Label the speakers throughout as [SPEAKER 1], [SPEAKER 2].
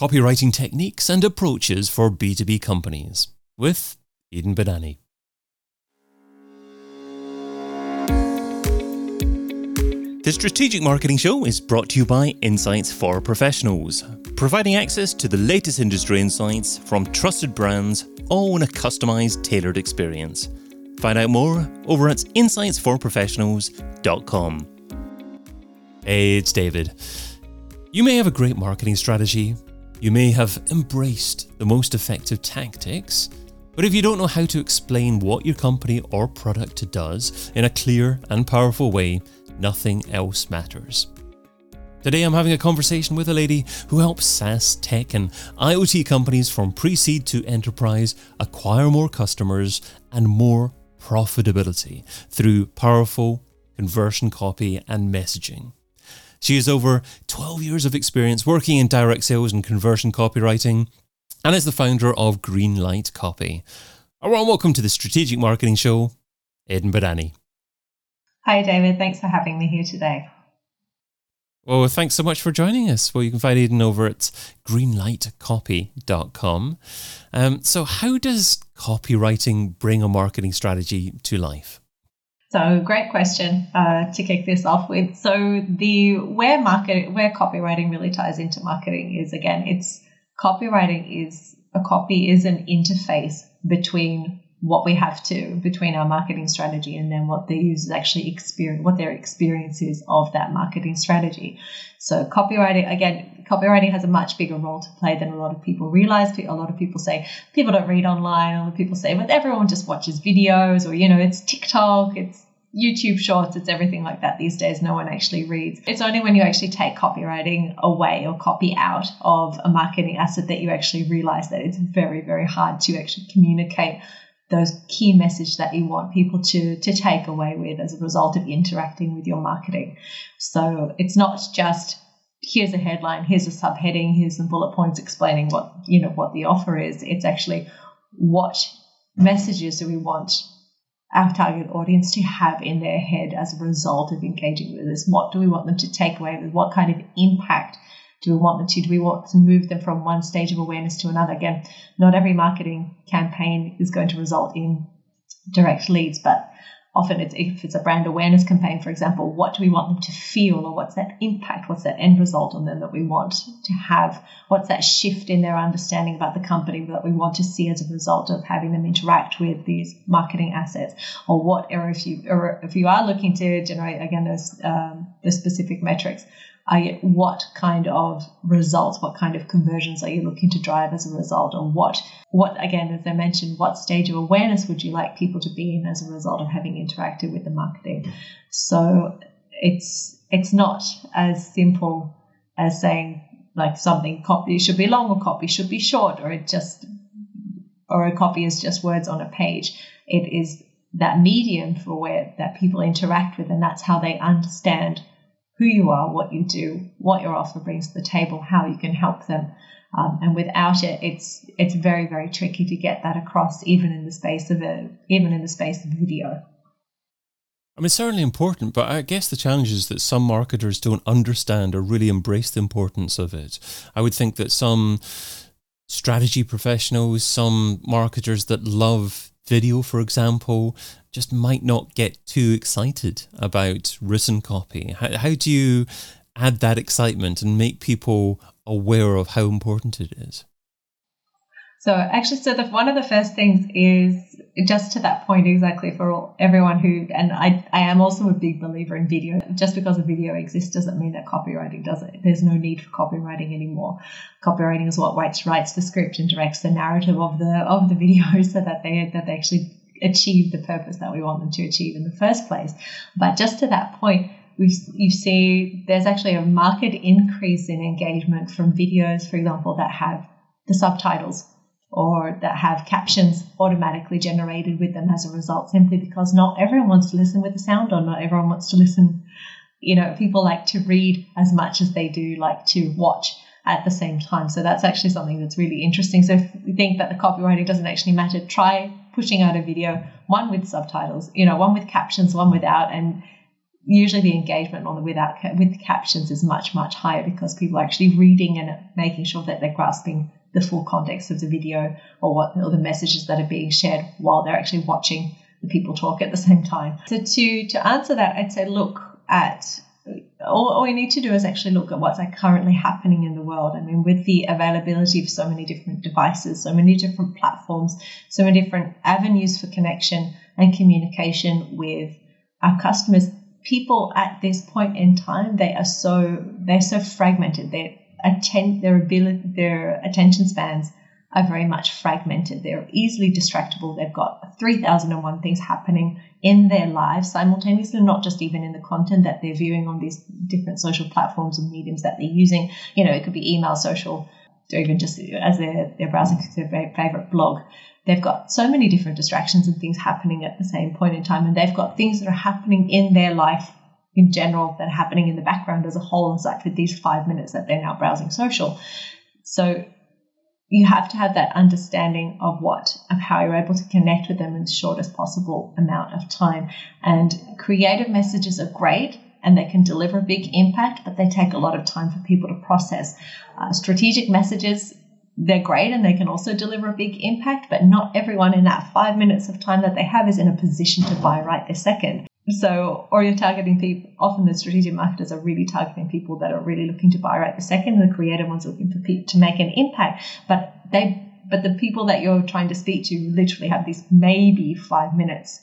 [SPEAKER 1] Copywriting Techniques and Approaches for B2B Companies with Eden Bidani. The Strategic Marketing Show is brought to you by Insights for Professionals, providing access to the latest industry insights from trusted brands, all in a customized, tailored experience. Find out more over at insightsforprofessionals.com. Hey, it's David. You may have a great marketing strategy, you may have embraced the most effective tactics, but if you don't know how to explain what your company or product does in a clear and powerful way, nothing else matters. Today, I'm having a conversation with a lady who helps SaaS, tech, and IoT companies from pre seed to enterprise acquire more customers and more profitability through powerful conversion copy and messaging. She has over 12 years of experience working in direct sales and conversion copywriting and is the founder of Green Light Copy. A warm welcome to the Strategic Marketing Show, Eden Bidani.
[SPEAKER 2] Hi, David. Thanks for having me here today.
[SPEAKER 1] Well, thanks so much for joining us. Well, you can find Eden over at greenlightcopy.com. Um, so, how does copywriting bring a marketing strategy to life?
[SPEAKER 2] So, great question uh, to kick this off with. So, the where market where copywriting really ties into marketing is again, it's copywriting is a copy is an interface between what we have to between our marketing strategy and then what the users actually experience, what their experience is of that marketing strategy. So copywriting, again, copywriting has a much bigger role to play than a lot of people realize. A lot of people say people don't read online. A lot of people say, but everyone just watches videos or, you know, it's TikTok, it's YouTube shorts, it's everything like that these days. No one actually reads. It's only when you actually take copywriting away or copy out of a marketing asset that you actually realize that it's very, very hard to actually communicate those key message that you want people to to take away with as a result of interacting with your marketing. So it's not just here's a headline, here's a subheading, here's some bullet points explaining what you know what the offer is. It's actually what messages do we want our target audience to have in their head as a result of engaging with us? What do we want them to take away with? What kind of impact do we want them to? Do we want to move them from one stage of awareness to another? Again, not every marketing campaign is going to result in direct leads, but often it's, if it's a brand awareness campaign, for example, what do we want them to feel or what's that impact? What's that end result on them that we want to have? What's that shift in their understanding about the company that we want to see as a result of having them interact with these marketing assets? Or what, or if you, or if you are looking to generate, again, those, um, the specific metrics, what kind of results, what kind of conversions are you looking to drive as a result, and what, what again, as I mentioned, what stage of awareness would you like people to be in as a result of having interacted with the marketing? So it's it's not as simple as saying like something copy should be long or copy should be short, or it just or a copy is just words on a page. It is that medium for where that people interact with, and that's how they understand who you are, what you do, what your offer brings to the table, how you can help them. Um, and without it, it's it's very very tricky to get that across, even in the space of a even in the space of video.
[SPEAKER 1] I mean, it's certainly important, but I guess the challenge is that some marketers don't understand or really embrace the importance of it. I would think that some strategy professionals, some marketers that love video, for example, just might not get too excited about written copy. How, how do you add that excitement and make people aware of how important it is?
[SPEAKER 2] So actually, so the, one of the first things is just to that point exactly for all, everyone who, and I, I am also a big believer in video. Just because a video exists doesn't mean that copywriting doesn't. There's no need for copywriting anymore. Copywriting is what writes writes the script and directs the narrative of the of the video so that they that they actually achieve the purpose that we want them to achieve in the first place. But just to that point, we you see there's actually a marked increase in engagement from videos, for example, that have the subtitles or that have captions automatically generated with them as a result, simply because not everyone wants to listen with the sound on, not everyone wants to listen. You know, people like to read as much as they do like to watch at the same time. So that's actually something that's really interesting. So if you think that the copywriting doesn't actually matter, try pushing out a video, one with subtitles, you know, one with captions, one without, and usually the engagement on the without with captions is much much higher because people are actually reading and making sure that they're grasping the full context of the video or what or the messages that are being shared while they're actually watching the people talk at the same time. So to to answer that, I'd say look at all, all we need to do is actually look at what's like currently happening in the world. I mean, with the availability of so many different devices, so many different platforms, so many different avenues for connection and communication with our customers, people at this point in time they are so they're so fragmented. Their their ability their attention spans are very much fragmented. They're easily distractible. They've got 3001 things happening in their lives simultaneously, not just even in the content that they're viewing on these different social platforms and mediums that they're using. You know, it could be email, social, or even just as they're, they're browsing their favorite blog. They've got so many different distractions and things happening at the same point in time, and they've got things that are happening in their life in general that are happening in the background as a whole, aside for these five minutes that they're now browsing social. So you have to have that understanding of what of how you're able to connect with them in the shortest possible amount of time. And creative messages are great and they can deliver a big impact but they take a lot of time for people to process. Uh, strategic messages they're great and they can also deliver a big impact but not everyone in that five minutes of time that they have is in a position to buy right this second so, or you're targeting people, often the strategic marketers are really targeting people that are really looking to buy right the second, the creative ones are looking for people to make an impact. But they, but the people that you're trying to speak to literally have these maybe five minutes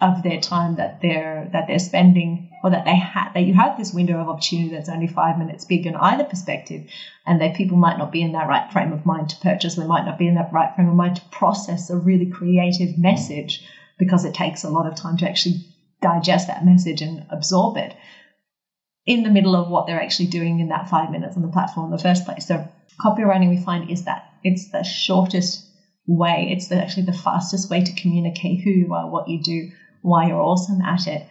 [SPEAKER 2] of their time that they're that they're spending or that they have that you have this window of opportunity that's only five minutes big in either perspective and that people might not be in that right frame of mind to purchase they might not be in that right frame of mind to process a really creative message because it takes a lot of time to actually digest that message and absorb it in the middle of what they're actually doing in that five minutes on the platform in the first place. So copywriting we find is that it's the shortest way. It's the, actually the fastest way to communicate who you are, what you do, why you're awesome at it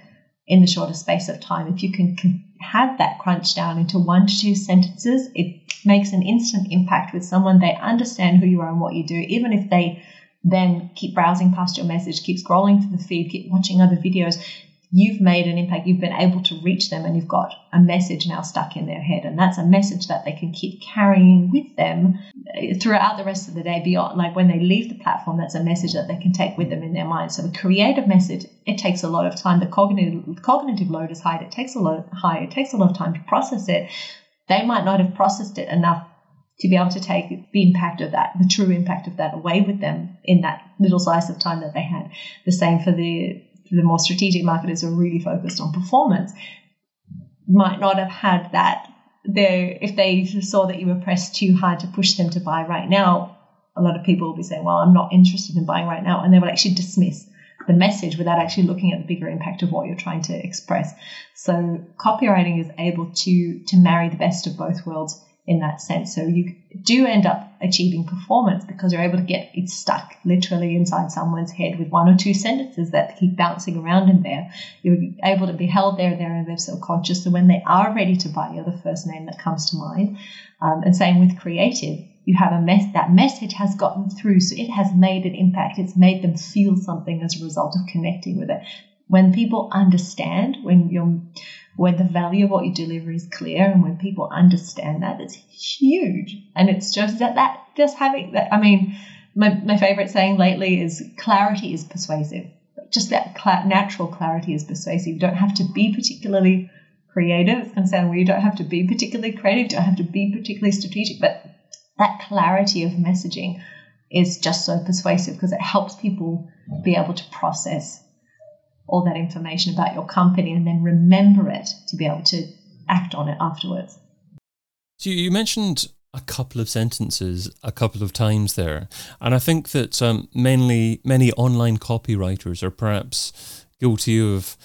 [SPEAKER 2] in the shortest space of time. If you can have that crunch down into one to two sentences, it makes an instant impact with someone. They understand who you are and what you do, even if they then keep browsing past your message, keep scrolling through the feed, keep watching other videos. You've made an impact. You've been able to reach them and you've got a message now stuck in their head. And that's a message that they can keep carrying with them throughout the rest of the day beyond, like when they leave the platform, that's a message that they can take with them in their mind. So a creative message, it takes a lot of time. The cognitive, cognitive load is high. It takes a lot high. It takes a lot of time to process it. They might not have processed it enough to be able to take the impact of that, the true impact of that away with them in that little slice of time that they had. The same for the the more strategic marketers who are really focused on performance. Might not have had that. There if they saw that you were pressed too hard to push them to buy right now a lot of people will be saying well i'm not interested in buying right now and they will actually dismiss the message without actually looking at the bigger impact of what you're trying to express. So copywriting is able to to marry the best of both worlds in that sense. So you do end up achieving performance because you're able to get it stuck literally inside someone's head with one or two sentences that keep bouncing around in there. You're able to be held there, there, and their subconscious. So when they are ready to buy, you're the first name that comes to mind. Um, and same with creative. You have a mess that message has gotten through, so it has made an impact. It's made them feel something as a result of connecting with it. When people understand, when you're when the value of what you deliver is clear and when people understand that, it's huge. And it's just that, that just having that, I mean, my, my favorite saying lately is clarity is persuasive. Just that cl- natural clarity is persuasive. You don't have to be particularly creative. It's going to sound weird. You don't have to be particularly creative. You don't have to be particularly strategic. But that clarity of messaging is just so persuasive because it helps people be able to process all that information about your company and then remember it to be able to act on it afterwards.
[SPEAKER 1] So you mentioned a couple of sentences a couple of times there, and I think that um, mainly many online copywriters are perhaps guilty of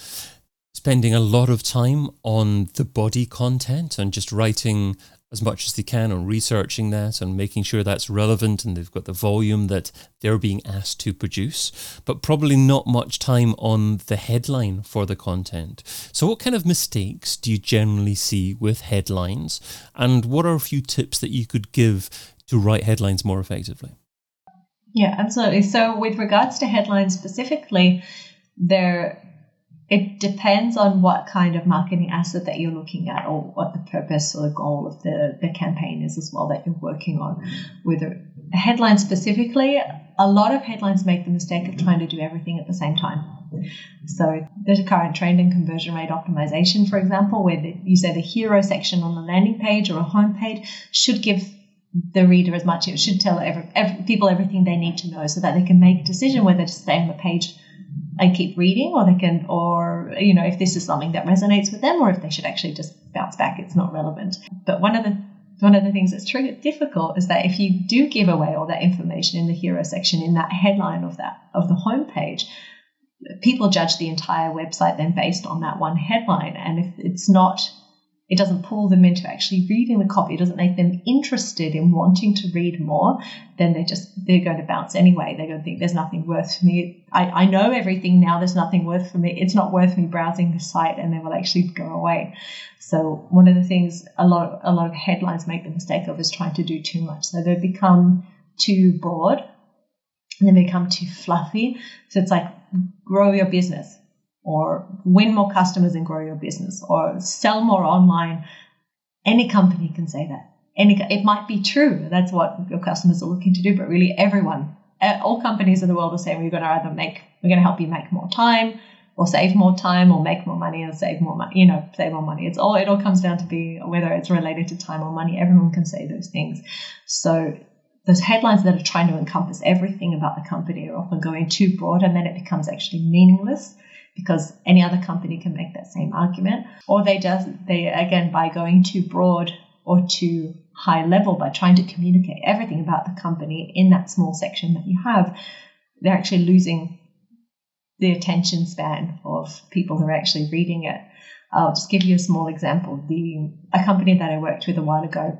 [SPEAKER 1] spending a lot of time on the body content and just writing as much as they can on researching that and making sure that's relevant and they've got the volume that they're being asked to produce, but probably not much time on the headline for the content. So, what kind of mistakes do you generally see with headlines? And what are a few tips that you could give to write headlines more effectively?
[SPEAKER 2] Yeah, absolutely. So, with regards to headlines specifically, there it depends on what kind of marketing asset that you're looking at or what the purpose or the goal of the, the campaign is as well that you're working on. With a headline specifically, a lot of headlines make the mistake of trying to do everything at the same time. So there's a current trend in conversion rate optimization, for example, where the, you say the hero section on the landing page or a home page should give the reader as much. It should tell every, every, people everything they need to know so that they can make a decision whether to stay on the page and keep reading or they can or you know if this is something that resonates with them or if they should actually just bounce back it's not relevant. But one of the one of the things that's true, difficult is that if you do give away all that information in the hero section in that headline of that of the homepage people judge the entire website then based on that one headline. And if it's not it doesn't pull them into actually reading the copy. It doesn't make them interested in wanting to read more. Then they're just they're going to bounce anyway. They're going to think there's nothing worth for me. I, I know everything now. There's nothing worth for me. It's not worth me browsing the site and they will actually go away. So one of the things a lot a lot of headlines make the mistake of is trying to do too much. So they become too broad. And they become too fluffy. So it's like grow your business or win more customers and grow your business or sell more online. Any company can say that. Any, it might be true. That's what your customers are looking to do, but really everyone, all companies in the world are saying we're going to either make, we're going to help you make more time or save more time or make more money or save more money, you know, save more money. It's all, it all comes down to be whether it's related to time or money. Everyone can say those things. So those headlines that are trying to encompass everything about the company are often going too broad and then it becomes actually meaningless because any other company can make that same argument. Or they just, they again by going too broad or too high level by trying to communicate everything about the company in that small section that you have, they're actually losing the attention span of people who are actually reading it. I'll just give you a small example. The a company that I worked with a while ago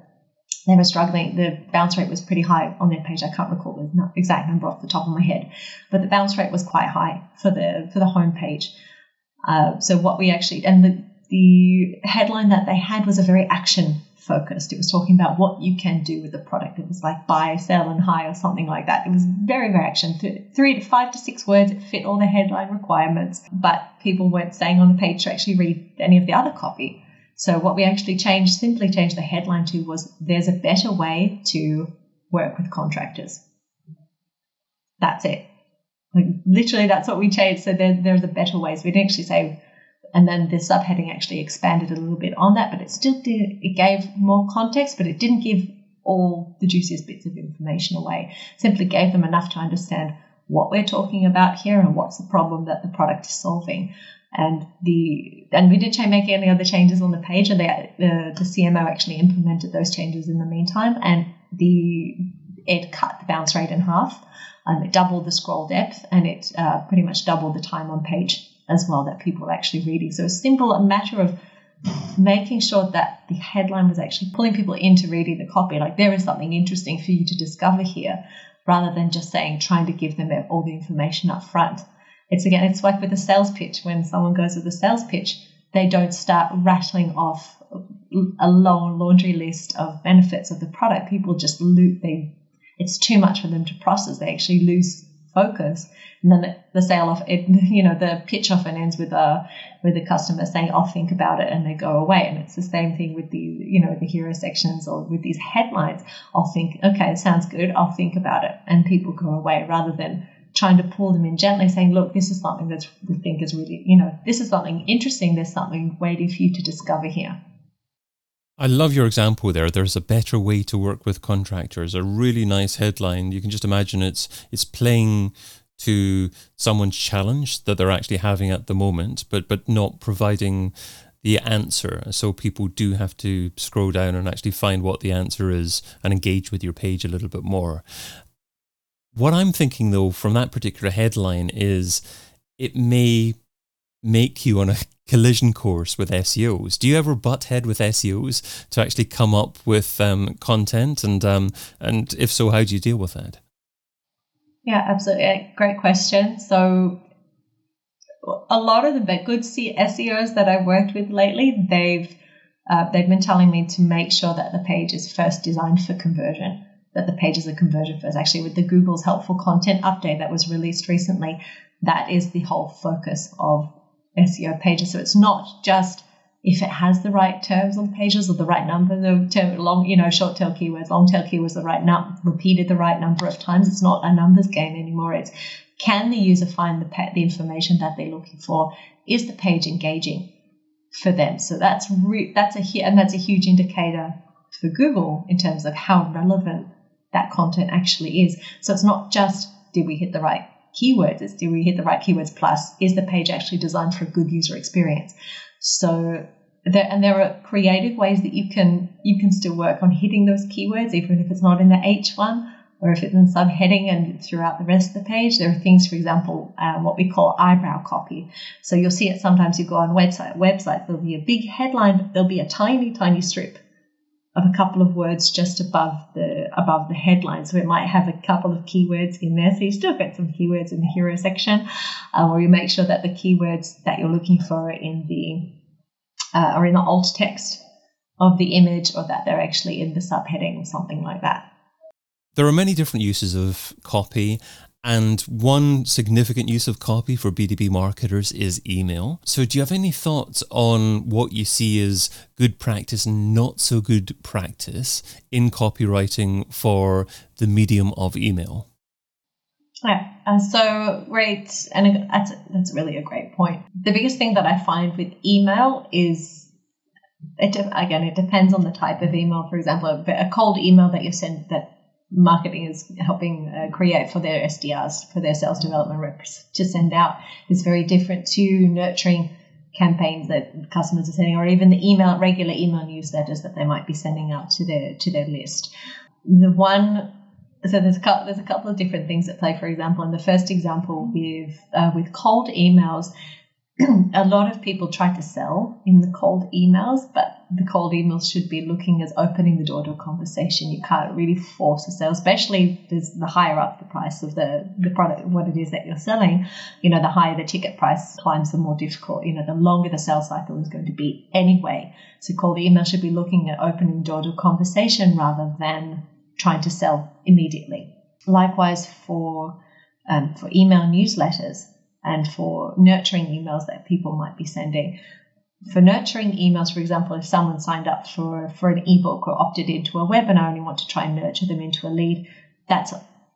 [SPEAKER 2] they were struggling. The bounce rate was pretty high on their page. I can't recall the exact number off the top of my head, but the bounce rate was quite high for the for the home page. Uh, so what we actually and the the headline that they had was a very action focused. It was talking about what you can do with the product. It was like buy, sell, and high or something like that. It was very, very action. Three to five to six words. It fit all the headline requirements, but people weren't staying on the page to actually read any of the other copy. So what we actually changed, simply changed the headline to was there's a better way to work with contractors. That's it. Like literally that's what we changed. So there, there's a better ways. We didn't actually say and then the subheading actually expanded a little bit on that, but it still did it gave more context, but it didn't give all the juiciest bits of information away. Simply gave them enough to understand what we're talking about here and what's the problem that the product is solving and the and we didn't make any other changes on the page, and they, the the CMO actually implemented those changes in the meantime, and the it cut the bounce rate in half, and it doubled the scroll depth, and it uh, pretty much doubled the time on page as well that people were actually reading. So it's simple a matter of making sure that the headline was actually pulling people into reading the copy. Like there is something interesting for you to discover here, rather than just saying trying to give them all the information up front it's again, it's like with a sales pitch. When someone goes with a sales pitch, they don't start rattling off a long laundry list of benefits of the product. People just loot. They, it's too much for them to process. They actually lose focus, and then the sale of it. You know, the pitch often ends with a with the customer saying, "I'll think about it," and they go away. And it's the same thing with the you know the hero sections or with these headlines. I'll think, okay, it sounds good. I'll think about it, and people go away rather than trying to pull them in gently, saying, look, this is something that we think is really, you know, this is something interesting. There's something waiting for you to discover here.
[SPEAKER 1] I love your example there. There's a better way to work with contractors. A really nice headline. You can just imagine it's it's playing to someone's challenge that they're actually having at the moment, but but not providing the answer. So people do have to scroll down and actually find what the answer is and engage with your page a little bit more. What I'm thinking though from that particular headline is it may make you on a collision course with SEOs. Do you ever butt head with SEOs to actually come up with um, content, and um, and if so, how do you deal with that?
[SPEAKER 2] Yeah, absolutely. Great question. So, a lot of the good SEOs that I've worked with lately, they've uh, they've been telling me to make sure that the page is first designed for conversion that the pages are converted first. Actually, with the Google's helpful content update that was released recently, that is the whole focus of SEO pages. So it's not just if it has the right terms on the pages or the right number of term, long, you know, short tail keywords, long tail keywords, the right num- repeated the right number of times. It's not a numbers game anymore. It's can the user find the, the information that they're looking for? Is the page engaging for them? So that's that's a and that's a huge indicator for Google in terms of how relevant that content actually is. So it's not just did we hit the right keywords, it's did we hit the right keywords plus is the page actually designed for a good user experience. So there, and there are creative ways that you can you can still work on hitting those keywords even if it's not in the H1 or if it's in subheading and throughout the rest of the page. There are things, for example, um, what we call eyebrow copy. So you'll see it sometimes you go on website websites, there'll be a big headline, but there'll be a tiny, tiny strip of a couple of words just above the above the headline. So it might have a couple of keywords in there. So you still get some keywords in the hero section, um, or you make sure that the keywords that you're looking for are in the uh, are in the alt text of the image, or that they're actually in the subheading or something like that.
[SPEAKER 1] There are many different uses of copy, and one significant use of copy for B2B marketers is email. So, do you have any thoughts on what you see as good practice and not so good practice in copywriting for the medium of email?
[SPEAKER 2] Yeah, uh, so great, and that's that's really a great point. The biggest thing that I find with email is it again it depends on the type of email. For example, a cold email that you send that marketing is helping uh, create for their SDRs, for their sales development reps to send out is very different to nurturing campaigns that customers are sending or even the email regular email newsletters that they might be sending out to their to their list. The one so there's a couple, there's a couple of different things at play. For example, in the first example with uh, with cold emails, a lot of people try to sell in the cold emails, but the cold emails should be looking as opening the door to a conversation. You can't really force a sale, especially the higher up the price of the, the product, what it is that you're selling. You know, the higher the ticket price climbs, the more difficult, you know, the longer the sales cycle is going to be anyway. So cold email should be looking at opening the door to a conversation rather than trying to sell immediately. Likewise for, um, for email newsletters and for nurturing emails that people might be sending. For nurturing emails, for example, if someone signed up for, for an ebook or opted into a webinar and you want to try and nurture them into a lead, that's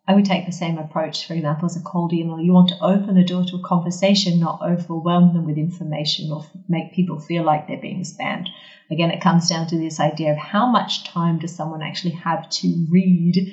[SPEAKER 2] I would take the same approach, for example, as a cold email. You want to open the door to a conversation, not overwhelm them with information or make people feel like they're being spammed. Again, it comes down to this idea of how much time does someone actually have to read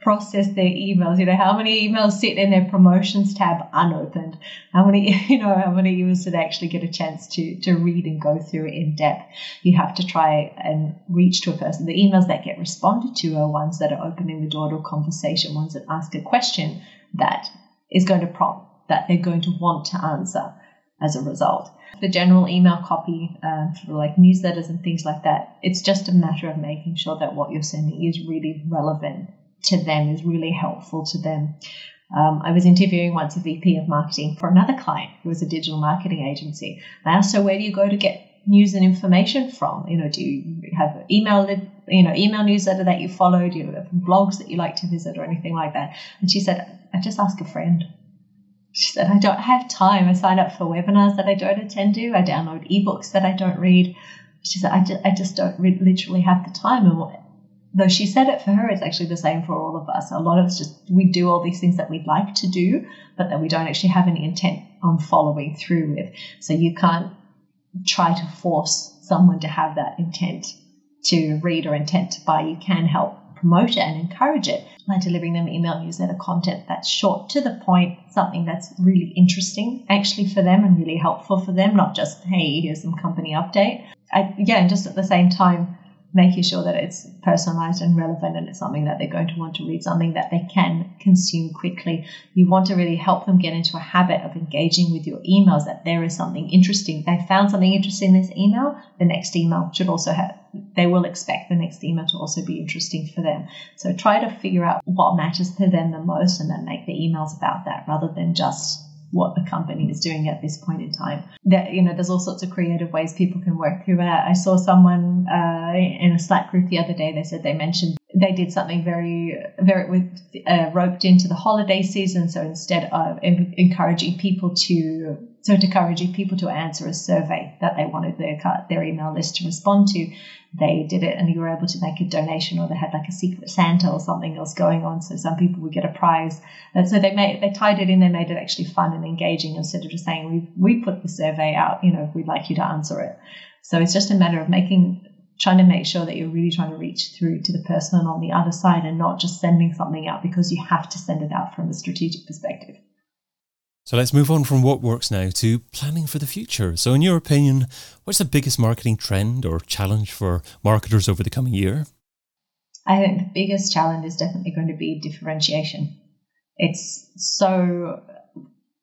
[SPEAKER 2] process their emails. You know, how many emails sit in their promotions tab unopened? How many, you know, how many emails did actually get a chance to to read and go through in depth? You have to try and reach to a person. The emails that get responded to are ones that are opening the door to a conversation, ones that ask a question that is going to prompt that they're going to want to answer as a result. The general email copy um, for like newsletters and things like that, it's just a matter of making sure that what you're sending is really relevant to them is really helpful to them. Um, I was interviewing once a VP of marketing for another client who was a digital marketing agency. I asked her, where do you go to get news and information from? You know, do you have email, you know, email newsletter that you follow? Do you have blogs that you like to visit or anything like that? And she said, I just ask a friend. She said, I don't have time. I sign up for webinars that I don't attend to. I download ebooks that I don't read. She said, I just, I just don't re- literally have the time. And though she said it for her, it's actually the same for all of us. A lot of us just, we do all these things that we'd like to do, but that we don't actually have any intent on following through with. So you can't try to force someone to have that intent to read or intent to buy. You can help promote it and encourage it by delivering them email newsletter content that's short to the point, something that's really interesting actually for them and really helpful for them, not just, hey, here's some company update. I, yeah, and just at the same time, making sure that it's personalized and relevant and it's something that they're going to want to read, something that they can consume quickly. You want to really help them get into a habit of engaging with your emails, that there is something interesting. They found something interesting in this email, the next email should also have, they will expect the next email to also be interesting for them. So try to figure out what matters to them the most and then make the emails about that rather than just what the company is doing at this point in time. That you know, there's all sorts of creative ways people can work through that. I saw someone uh, in a Slack group the other day. They said they mentioned they did something very, very with uh, roped into the holiday season. So instead of encouraging people to so to encourage people to answer a survey that they wanted their their email list to respond to, they did it, and you were able to make a donation, or they had like a secret Santa or something else going on. So some people would get a prize, and so they made they tied it in. They made it actually fun and engaging instead of just saying we we put the survey out. You know, we'd like you to answer it. So it's just a matter of making trying to make sure that you're really trying to reach through to the person on the other side and not just sending something out because you have to send it out from a strategic perspective.
[SPEAKER 1] So let's move on from what works now to planning for the future. So, in your opinion, what's the biggest marketing trend or challenge for marketers over the coming year?
[SPEAKER 2] I think the biggest challenge is definitely going to be differentiation. It's so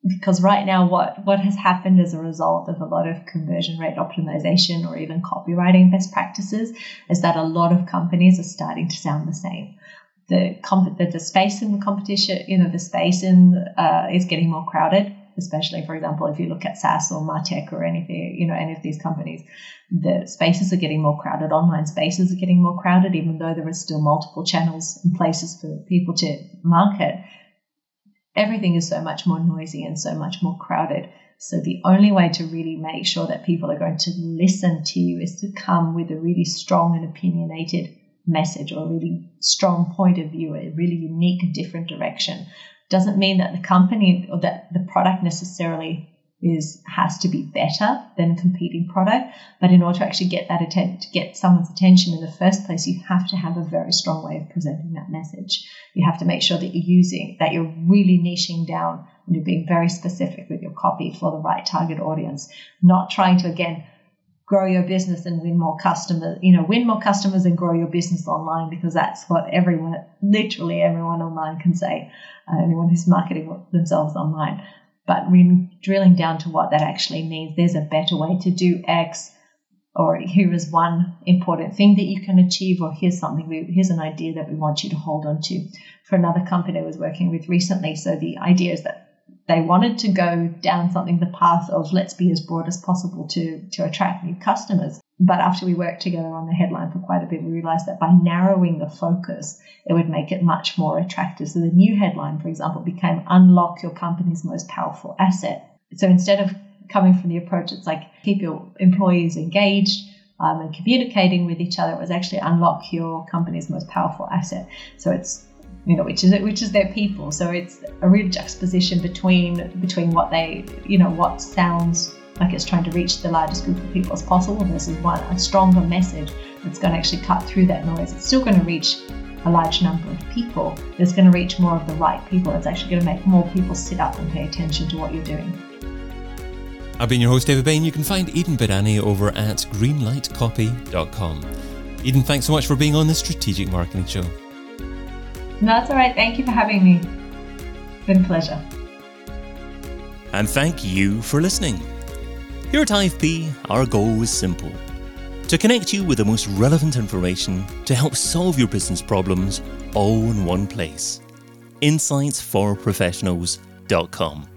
[SPEAKER 2] because right now what what has happened as a result of a lot of conversion rate optimization or even copywriting best practices is that a lot of companies are starting to sound the same the comp- the, the space in the competition you know the space in uh, is getting more crowded especially for example if you look at SaaS or Martech or anything you know any of these companies the spaces are getting more crowded online spaces are getting more crowded even though there are still multiple channels and places for people to market everything is so much more noisy and so much more crowded. So the only way to really make sure that people are going to listen to you is to come with a really strong and opinionated message or a really strong point of view, a really unique, different direction. Doesn't mean that the company or that the product necessarily is has to be better than competing product. But in order to actually get that atten- to get someone's attention in the first place, you have to have a very strong way of presenting that message. You have to make sure that you're using that you're really niching down and you're being very specific with your copy for the right target audience, not trying to again grow your business and win more customers, you know, win more customers and grow your business online because that's what everyone, literally everyone online can say, uh, anyone who's marketing themselves online but really drilling down to what that actually means. There's a better way to do X, or here is one important thing that you can achieve, or here's something, we, here's an idea that we want you to hold on to. For another company I was working with recently, so the idea is that they wanted to go down something the path of let's be as broad as possible to to attract new customers but after we worked together on the headline for quite a bit, we realized that by narrowing the focus, it would make it much more attractive. So the new headline, for example, became Unlock Your Company's Most Powerful Asset. So instead of coming from the approach, it's like keep your employees engaged um, and communicating with each other, it was actually unlock your company's most powerful asset. So it's you know, which is which is their people. So it's a real juxtaposition between between what they, you know, what sounds like it's trying to reach the largest group of people as possible versus one a stronger message that's going to actually cut through that noise. It's still going to reach a large number of people. It's going to reach more of the right people. It's actually going to make more people sit up and pay attention to what you're doing.
[SPEAKER 1] I've been your host, David Bain. You can find Eden Bidani over at greenlightcopy.com. Eden, thanks so much for being on the Strategic Marketing Show.
[SPEAKER 2] No, that's all right. Thank you for having me. It's Been a pleasure.
[SPEAKER 1] And thank you for listening. Here at IFP, our goal is simple to connect you with the most relevant information to help solve your business problems all in one place. InsightsForProfessionals.com.